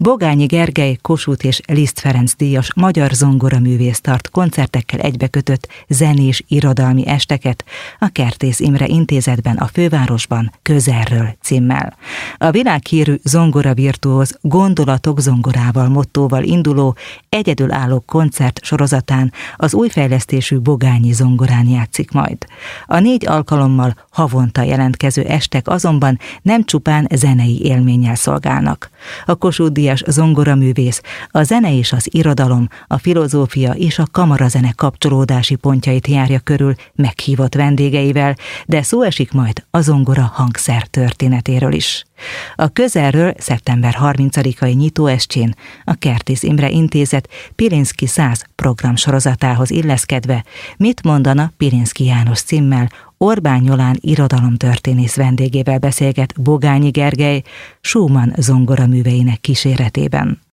Bogányi Gergely, Kossuth és Liszt Ferenc díjas magyar zongoraművész tart koncertekkel egybekötött zenés irodalmi esteket a Kertész Imre intézetben a fővárosban közelről címmel. A világhírű zongora virtuóz gondolatok zongorával mottóval induló egyedülálló koncert sorozatán az új fejlesztésű Bogányi zongorán játszik majd. A négy alkalommal havonta jelentkező estek azonban nem csupán zenei élménnyel szolgálnak. A Kossuth Díjas zongoraművész, a zene és az irodalom, a filozófia és a kamarazene kapcsolódási pontjait járja körül meghívott vendégeivel, de szó esik majd a zongora hangszer történetéről is. A közelről szeptember 30-ai nyitóestjén a Kertész Imre Intézet Pilinszki 100 programsorozatához illeszkedve mit mondana Pilinszki János címmel Orbán Jolán irodalomtörténész vendégével beszélget Bogányi Gergely Schumann zongoraműveinek kíséretében.